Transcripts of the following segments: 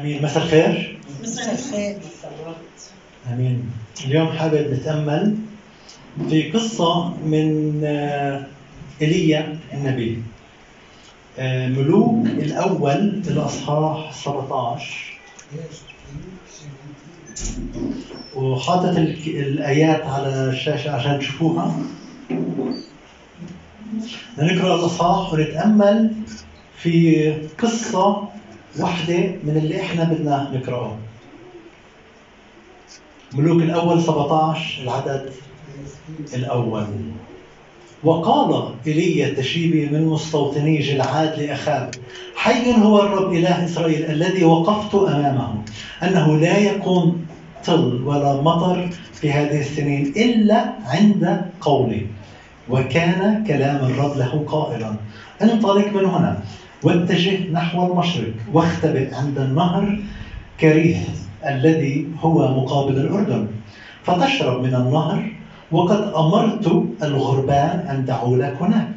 امين مساء الخير. مساء الخير. آمين. اليوم حابب نتأمل في قصة من آه، إيليا النبي. آه، ملوك الأول الاصحاح 17 وحاطط ال- الآيات على الشاشة عشان تشوفوها. نقرا الأصحاح ونتأمل في قصة واحدة من اللي إحنا بدنا نقرأه. ملوك الأول 17 العدد الأول. وقال إيليا التشيبي من مستوطني جلعاد لأخاب حي هو الرب إله إسرائيل الذي وقفت أمامه أنه لا يكون طل ولا مطر في هذه السنين إلا عند قولي وكان كلام الرب له قائلا. انطلق من هنا. واتجه نحو المشرق واختبئ عند النهر كريث الذي هو مقابل الأردن. فتشرب من النهر وقد أمرت الغربان أن دعوا لك هناك.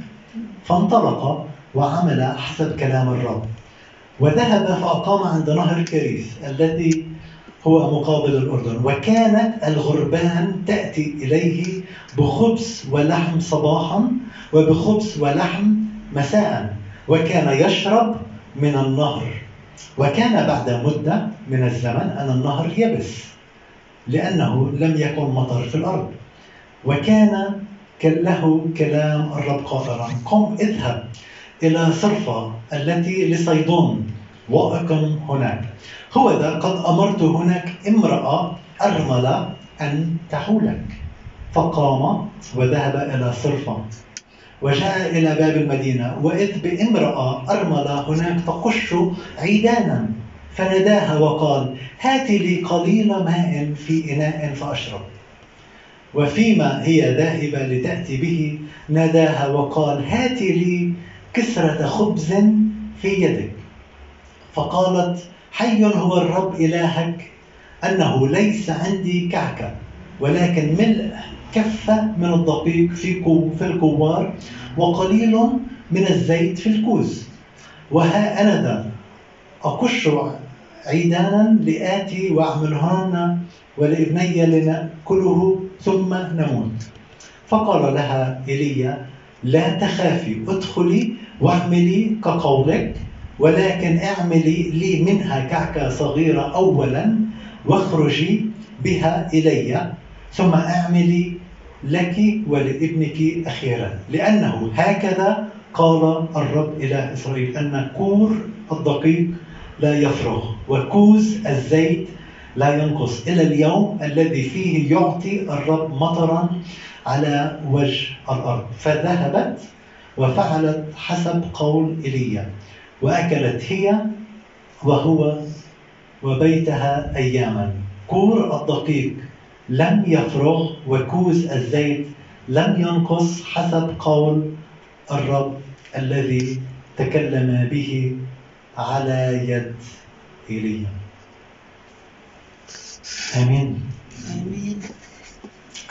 فانطلق وعمل حسب كلام الرب. وذهب فأقام عند نهر كريث الذي هو مقابل الأردن. وكانت الغربان تأتي إليه بخبز ولحم صباحا وبخبز ولحم مساء. وكان يشرب من النهر. وكان بعد مدة من الزمن أن النهر يبس لأنه لم يكن مطر في الأرض. وكان له كلام الرب قائلا قم اذهب إلى صرفة التي لصيدون وأقم هناك. هو ذا قد أمرت هناك امرأة أرملة أن تحولك. فقام وذهب إلى صرفة. وجاء إلى باب المدينة وإذ بامرأة أرملة هناك تقش عيدانا فناداها وقال هات لي قليل ماء في إناء فأشرب. وفيما هي ذاهبة لتأتي به ناداها وقال هات لي كسرة خبز في يدك. فقالت حي هو الرب إلهك أنه ليس عندي كعكة. ولكن ملء كفة من الدقيق في في الكوار وقليل من الزيت في الكوز. وها أنا ذا أقش عيدانا لآتي وأعملهن ولابني لنأكله ثم نموت. فقال لها إيليا لا تخافي ادخلي واعملي كقولك ولكن اعملي لي منها كعكة صغيرة أولا واخرجي بها إلي ثم اعملي لك ولابنك أخيرا. لأنه هكذا قال الرب إله إسرائيل أن كور الدقيق لا يفرغ وكوز الزيت لا ينقص. إلى اليوم الذي فيه يعطي الرب مطرا على وجه الأرض. فذهبت وفعلت حسب قول إيليا وأكلت هي وهو وبيتها أياما. كور الدقيق لم يفرغ وكوز الزيت لم ينقص حسب قول الرب الذي تكلم به على يد ايليا آمين. آمين.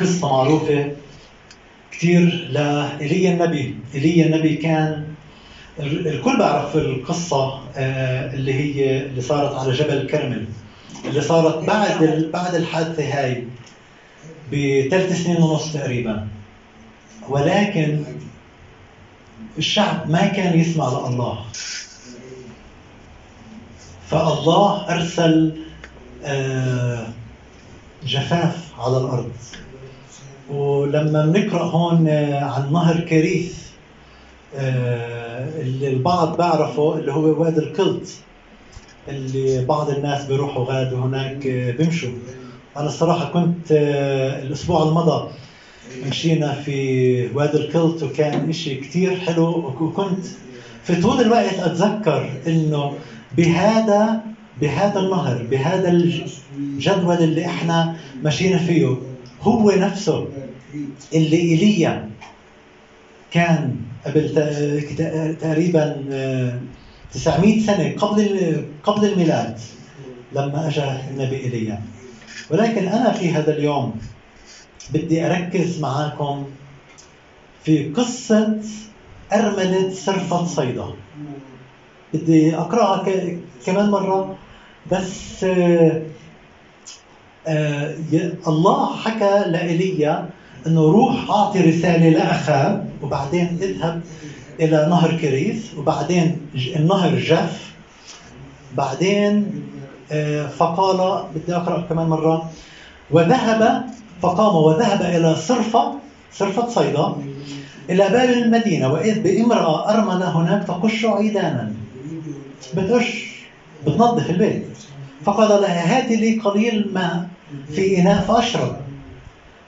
قصة معروفة. كثير لايليا النبي ايليا النبي كان. الكل بيعرف القصة آه، اللي هي اللي صارت على جبل الكرمل اللي صارت بعد بعد الحادثة هاي بثلاث سنين ونص تقريبا. ولكن الشعب ما كان يسمع لله. فالله أرسل آه، جفاف على الأرض. ولما بنقرأ هون آه، عن نهر كريث آه، اللي البعض بعرفه اللي هو وادي القلط. اللي بعض الناس بيروحوا غاد هناك آه، بيمشوا. أنا الصراحة كنت آه، الأسبوع المضى مشينا في وادي القلط وكان إشي كتير حلو. وكنت في طول الوقت أتذكر إنه بهذا بهذا النهر بهذا الجدول اللي إحنا ماشيين فيه هو نفسه اللي إيليا كان قبل تقريبا آه، 900 سنة قبل قبل الميلاد لما اجى النبي ايليا ولكن أنا في هذا اليوم بدي أركز معاكم في قصة أرملة سرفة صيدا. بدي أقرأها ك- كمان مرة بس آه، آه، الله حكى لإيليا إنه روح أعطي رسالة لاخاب وبعدين اذهب إلى نهر كريس وبعدين النهر جف بعدين آه، فقال بدي أقرأ كمان مرة وذهب فقام وذهب إلى صرفة صرفة صيدا إلى باب المدينة وإذ بامرأة أرملة هناك تقش عيدانا. بتقش بتنظف البيت. فقال لها هات لي قليل ماء في إناء فأشرب.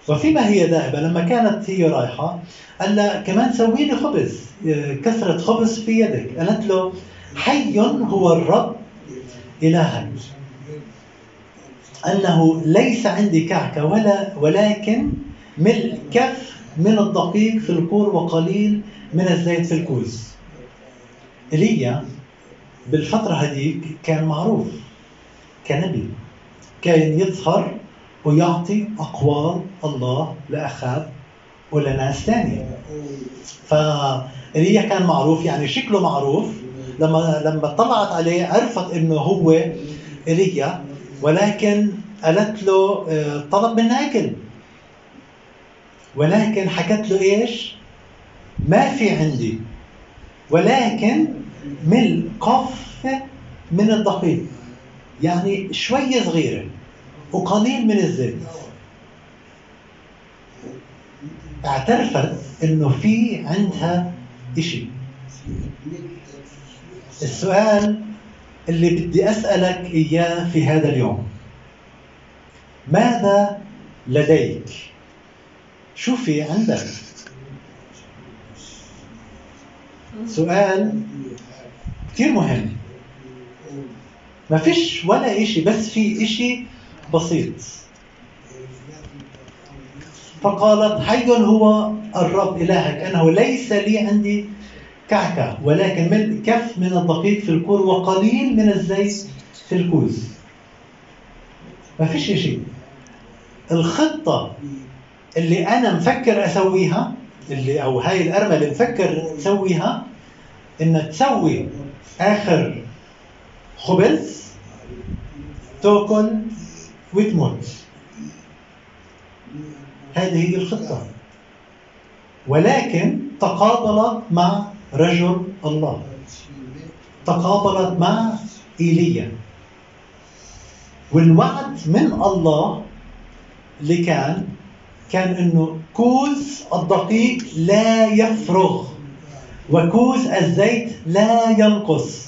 وفيما هي ذاهبه لما كانت هي رايحة قال لها كمان سوي لي خبز كسره خبز في يدك قالت له حي هو الرب إلهك. انه ليس عندي كعكه ولا ولكن ملء كف من الدقيق في الكور وقليل من الزيت في الكوز. ايليا بالفترة هذيك كان معروف كنبي كان يظهر ويعطي أقوال الله لاخاب ولناس ثانية. فايليا كان معروف يعني شكله معروف. لما لما طلعت عليه عرفت إنه هو ايليا ولكن قالت له آه، طلب منا أكل. ولكن حكت له إيش؟ ما في عندي. ولكن ملء قف من الدقيق يعني شوية صغيرة. وقليل من الزيت اعترفت إنه في عندها إشي. السؤال اللي بدي أسألك إياه في هذا اليوم. ماذا لديك؟ شو في عندك؟ سؤال كثير مهم. ما فيش ولا إشي بس في إشي بسيط. فقالت حي هو الرب إلهك. أنه ليس لي عندي كعكة ولكن من كف من الدقيق في الكور وقليل من الزيت في الكوز. ما فيش إشي. الخطة اللي أنا مفكر أسويها اللي أو هاي الأرملة اللي مفكر تسويها إنها تسوي آخر خبز تاكل وتموت هذه هي الخطة. ولكن تقابلت مع رجل الله. تقابلت مع إيليا. والوعد من الله اللي كان كان إنه كوز الدقيق لا يفرغ وكوز الزيت لا ينقص.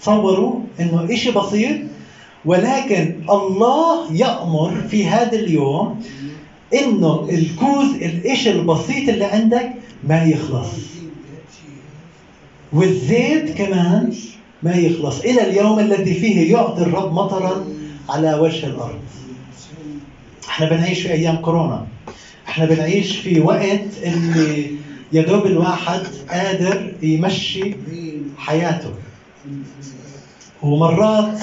تصوروا إنه إشي بسيط ولكن الله يأمر في هذا اليوم إنه الكوز الاشي البسيط اللي عندك ما يخلص. والزيت كمان ما يخلص. إلى اليوم الذي فيه يعطي الرب مطرا على وجه الأرض. إحنا بنعيش في أيام كورونا. إحنا بنعيش في وقت اللي يا دوب الواحد قادر يمشي حياته. ومرات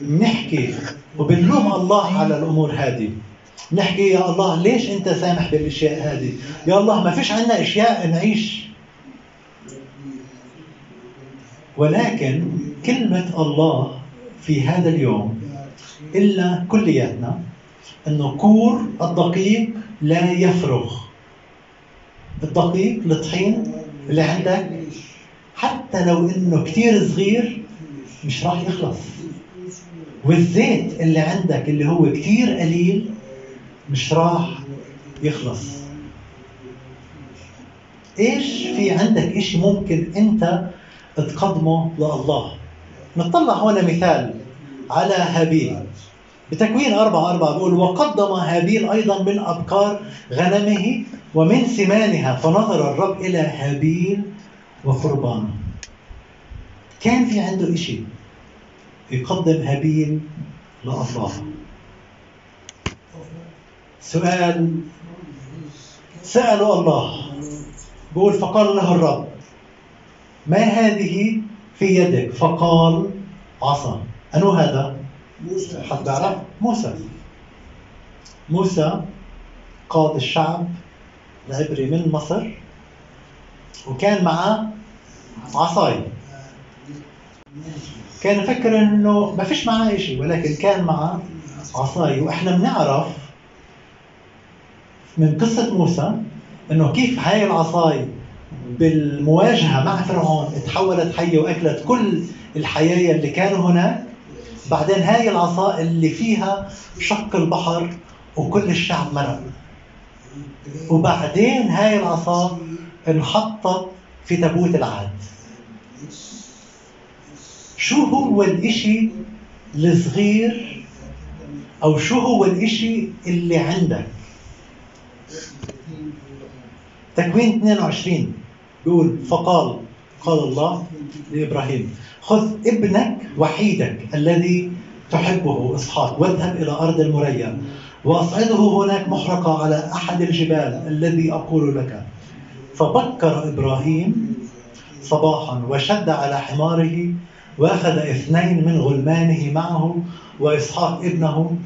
بنحكي وبنلوم الله على الأمور هذه. نحكي يا الله ليش أنت سامح بالأشياء هذه؟ يا الله ما فيش عنا أشياء نعيش. ولكن كلمة الله في هذا اليوم إلا كلياتنا أنه كور الدقيق لا يفرغ. الدقيق الطحين اللي عندك حتى لو إنه كتير صغير مش راح يخلص. والزيت اللي عندك اللي هو كتير قليل مش راح يخلص. إيش في عندك اشي ممكن أنت تقدمه لله؟ نطلع هون مثال على هابيل. بتكوين أربعة أربعة بيقول وقدم هابيل أيضا من أبكار غنمه ومن سمانها فنظر الرب إلى هابيل وقربانه. كان في عنده إشي يقدم هابيل لله سؤال. سألوا الله. بيقول فقال له الرب ما هذه في يدك؟ فقال عصا. أنو هذا؟ موسى. حد بيعرف موسى. موسى قاد الشعب العبري من مصر وكان معاه عصاي. كان يفكر إنه ما فيش معاه شيء ولكن كان معاه عصاي. وإحنا بنعرف من قصة موسى إنه كيف هاي العصاي بالمواجهة مع فرعون تحولت حية وأكلت كل الحيايا اللي كانوا هناك. بعدين هاي العصا اللي فيها شق البحر وكل الشعب مرق وبعدين هاي العصا انحطت في تابوت العهد. شو هو الإشي الصغير أو شو هو الإشي اللي عندك؟ تكوين 22 بيقول فقال قال الله لإبراهيم خذ ابنك وحيدك الذي تحبه إسحاق واذهب إلى أرض المريا وأصعده هناك محرقة على أحد الجبال الذي أقول لك. فبكر إبراهيم صباحا وشد على حماره وأخذ اثنين من غلمانه معه وإسحاق ابنه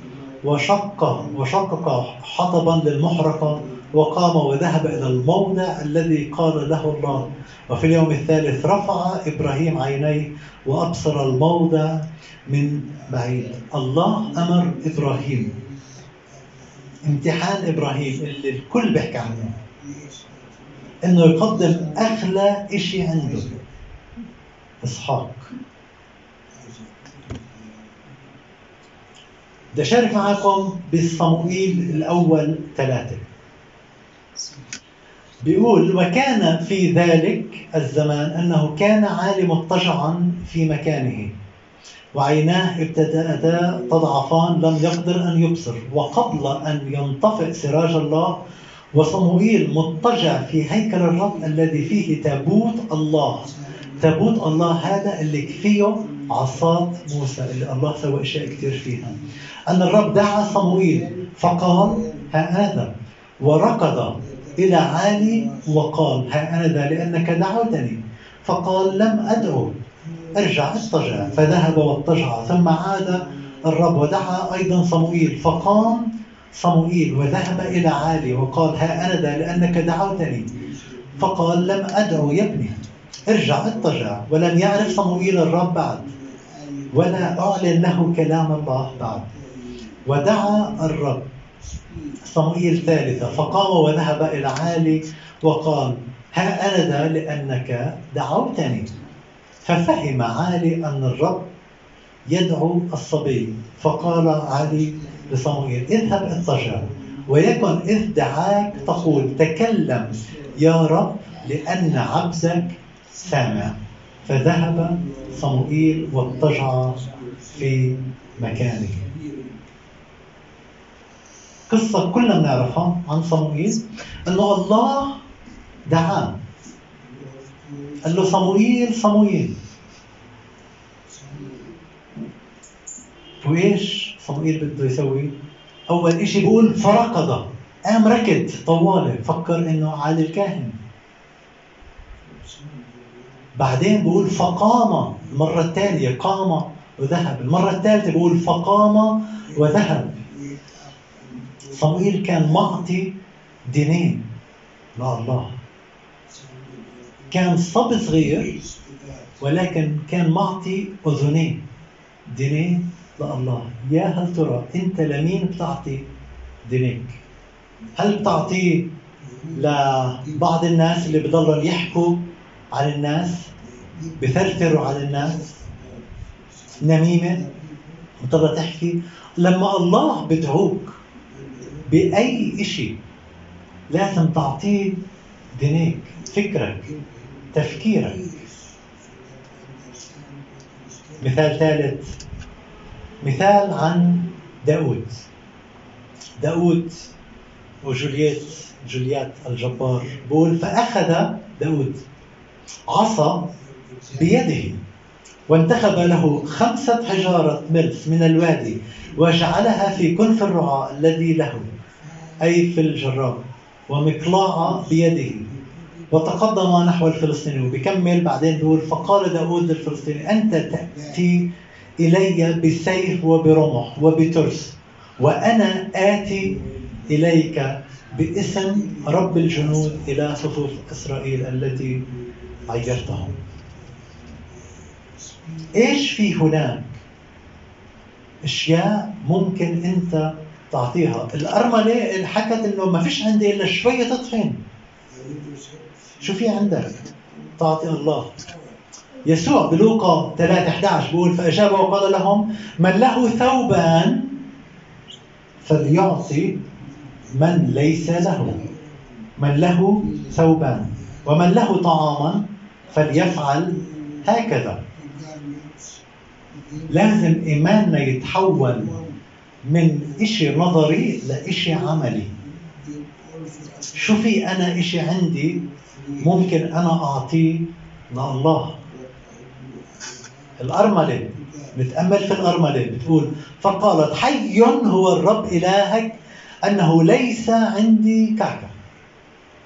وشق وشقق حطبا للمحرقة وقام وذهب إلى الموضع الذي قال له الله. وفي اليوم الثالث رفع إبراهيم عينيه وأبصر الموضع من بعيد. الله أمر إبراهيم. امتحان إبراهيم اللي الكل بيحكي عنه. إنه يقدم أغلى شيء عنده. إسحاق. بدي أشارك معكم بصموئيل الأول ثلاثة. بيقول وكان في ذلك الزمان أنه كان عالي مضطجعا في مكانه وعيناه ابتدأتا تضعفان لم يقدر أن يبصر وقبل أن ينطفئ سراج الله وصموئيل مضطجع في هيكل الرب الذي فيه تابوت الله. تابوت الله هذا اللي فيه عصاة موسى اللي الله سوى أشياء كثير فيها. أن الرب دعا صموئيل فقال ها هذا وركض إلى عالي وقال ها أنا ذا لأنك دعوتني. فقال لم أدعو ارجع اضطجع. فذهب واضطجع ثم عاد الرب ودعا أيضا صموئيل فقام صموئيل وذهب إلى عالي وقال ها أنا ذا لأنك دعوتني. فقال لم أدعو يا ابني. ارجع اضطجع. ولم يعرف صموئيل الرب بعد. ولا أعلن له كلام الله بعد. ودعا الرب. صموئيل ثالثة. فقام وذهب إلى عالي وقال ها أنا ذا لأنك دعوتني؟ ففهم عالي أن الرب يدعو الصبي. فقال علي لصموئيل اذهب اضطجع. ويكن إذ دعاك تقول تكلم يا رب لأن عبدك سامع. فذهب صموئيل واضطجع في مكانه. قصة كلنا بنعرفها عن صموئيل إنه الله دعاه. قال له صموئيل صموئيل. وإيش صموئيل بده يسوي؟ أول إشي بيقول فركض قام ركض طوالة فكر إنه علي الكاهن بعدين بقول فقام. المرة الثانية قام وذهب. المرة الثالثة بقول فقام وذهب. صموئيل كان معطي دينين. لله كان صبي صغير ولكن كان معطي أذنين. دينين؟ لله يا هل ترى أنت لمين بتعطي دينيك هل بتعطيه لبعض الناس اللي بضلوا يحكوا؟ عن الناس بثرثروا على الناس. نميمة بتضل تحكي. لما الله بدعوك بأي شيء لازم تعطيه دينيك فكرك تفكيرك. مثال ثالث. مثال عن داود. داود وجولييت جوليات الجبار. بقول فأخذ داود عصا بيده. وانتخب له خمسة حجارة ملس من الوادي وجعلها في كنف الرعاة الذي له أي في الجراب ومقلاعة بيده. وتقدم نحو الفلسطيني وبكمل بعدين بيقول فقال داود للفلسطيني أنت تأتي إلي بسيف وبرمح وبترس وأنا آتي إليك باسم رب الجنود إلى صفوف إسرائيل التي عيرتهم إيش في هناك؟ أشياء ممكن أنت تعطيها. الأرملة حكت إنه ما فيش عندي إلا شوية طحين. شو في عندك؟ تعطي الله. يسوع بلوقا 3 11 بيقول فاجاب وقال لهم من له ثوبان فليعطي من ليس له. من له ثوبان ومن له طعاما فليفعل هكذا. لازم إيماننا يتحول من إشي نظري لإشي عملي. شو في أنا إشي عندي ممكن أنا أعطيه لله الأرملة نتأمل في الأرملة بتقول فقالت حي هو الرب إلهك أنه ليس عندي كعكة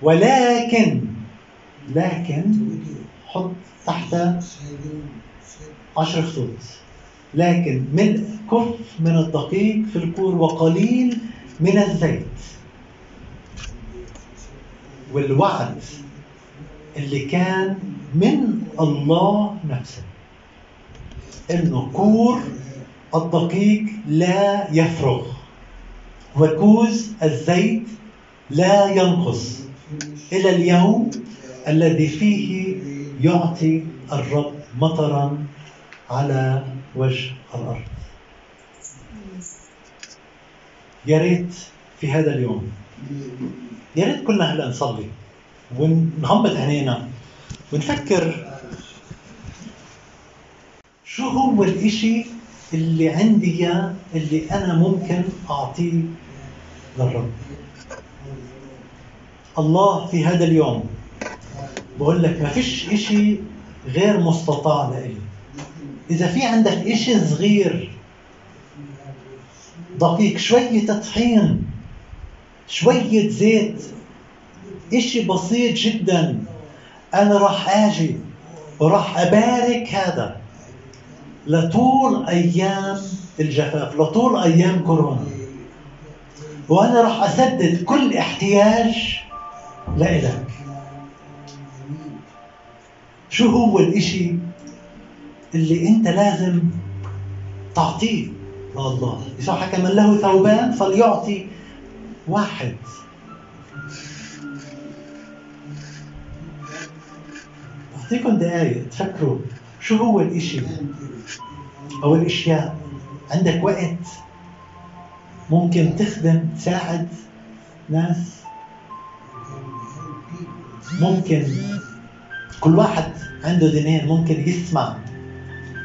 ولكن لكن حط تحت عشر خطوط لكن من كف من الدقيق في الكور وقليل من الزيت. والوعد اللي كان من الله نفسه. إنه كور الدقيق لا يفرغ. وكوز الزيت لا ينقص. إلى اليوم الذي فيه يعطي الرب مطرا على وجه الأرض. يا ريت في هذا اليوم يا ريت كلنا هلأ نصلي ونغمض عينينا ونفكر شو هو الإشي اللي عندي إياه اللي أنا ممكن أعطيه للرب. الله في هذا اليوم بقول لك ما فيش إشي غير مستطاع لإلي. إذا في عندك إشي صغير دقيق شوية طحين شوية زيت إشي بسيط جدا أنا راح آجي وراح أبارك هذا لطول أيام الجفاف لطول أيام كورونا. وأنا راح أسدد كل احتياج لإلك. شو هو الإشي اللي أنت لازم تعطيه؟ لله يسوع حكى من له ثوبان فليعطي واحد. أعطيكم دقايق تفكروا. شو هو الإشي؟ أو الأشياء؟ عندك وقت؟ ممكن تخدم تساعد ناس؟ ممكن كل واحد عنده دينين ممكن يسمع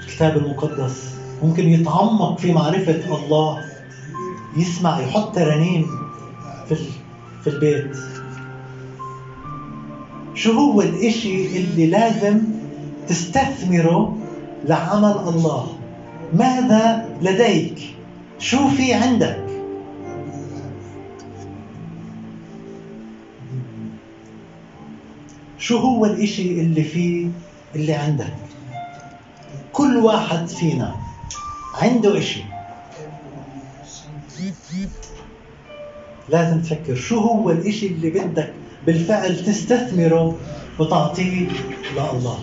الكتاب المقدس ممكن يتعمق في معرفة الله يسمع يحط ترانيم في في البيت. شو هو الإشي اللي لازم تستثمره لعمل الله؟ ماذا لديك؟ شو في عندك؟ شو هو الإشي اللي فيه اللي عندك؟ كل واحد فينا عنده إشي. لازم تفكر شو هو الإشي اللي بدك بالفعل تستثمره وتعطيه لله.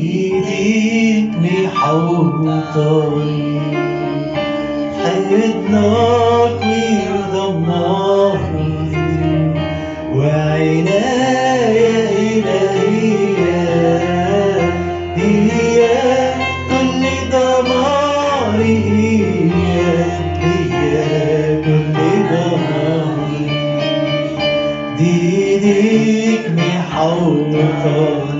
ديني حوطني حيدناك beautiful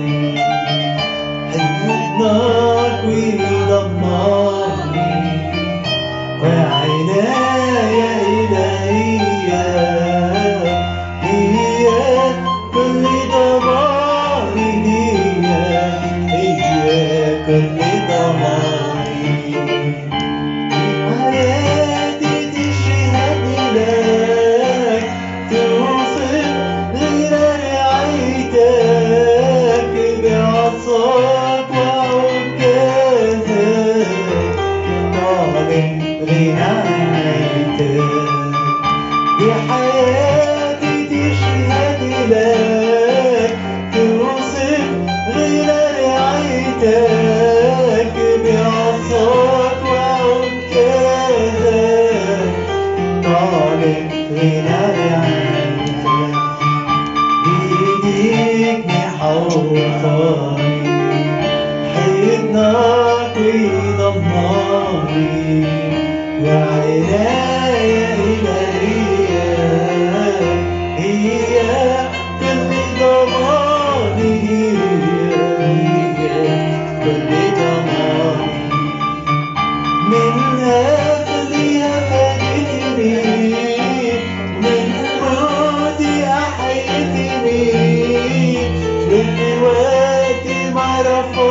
párrafo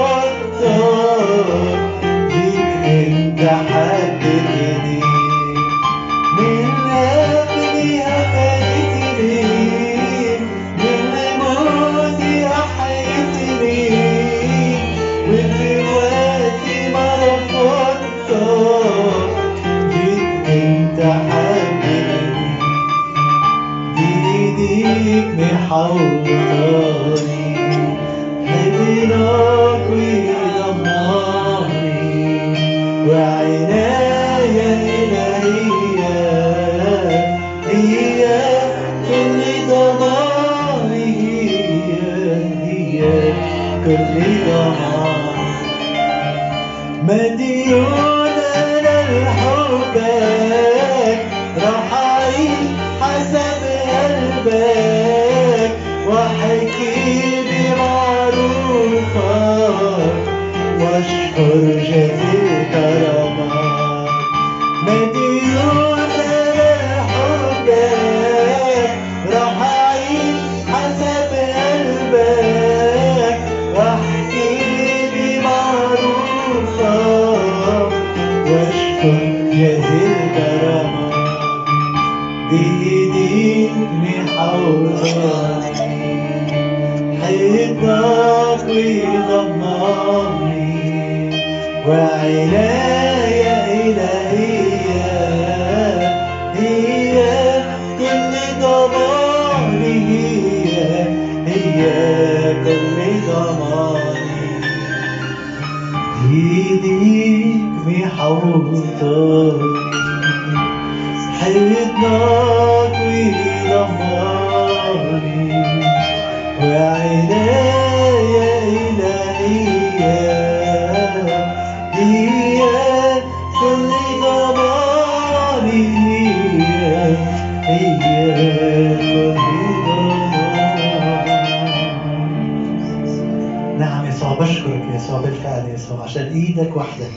ضماني مديون أنا لحبك راح اعيش حسب قلبك واحكي بمعروفك واشكر جزيل وضماني وعناية إلهية هي كل ضماني هي هي كل ضماني. إيديك محوطاني حضنك يسوع بشكرك يسوع بالفعل يسوع عشان إيدك وحدك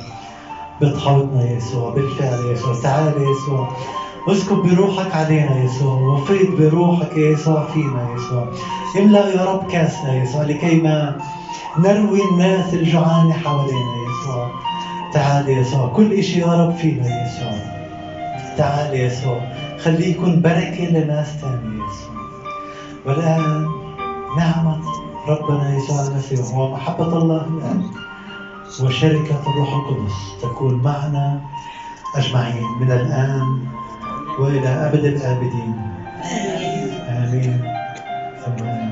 بتحوطنا يسوع بالفعل يسوع. تعال يسوع اسكب بروحك علينا يسوع وفيض بروحك يا يسوع فينا يسوع. املأ يا رب كاسنا يسوع لكي ما نروي الناس الجوعان حوالينا يسوع. تعال يسوع كل إشي يا رب فينا يسوع. تعال يسوع خليه يكون بركة لناس تانية يسوع. والآن نعمة ربنا يسوع المسيح ومحبة الله الآن. وشركة الروح القدس تكون معنا أجمعين من الآن وإلى أبد الآبدين. آمين. آمين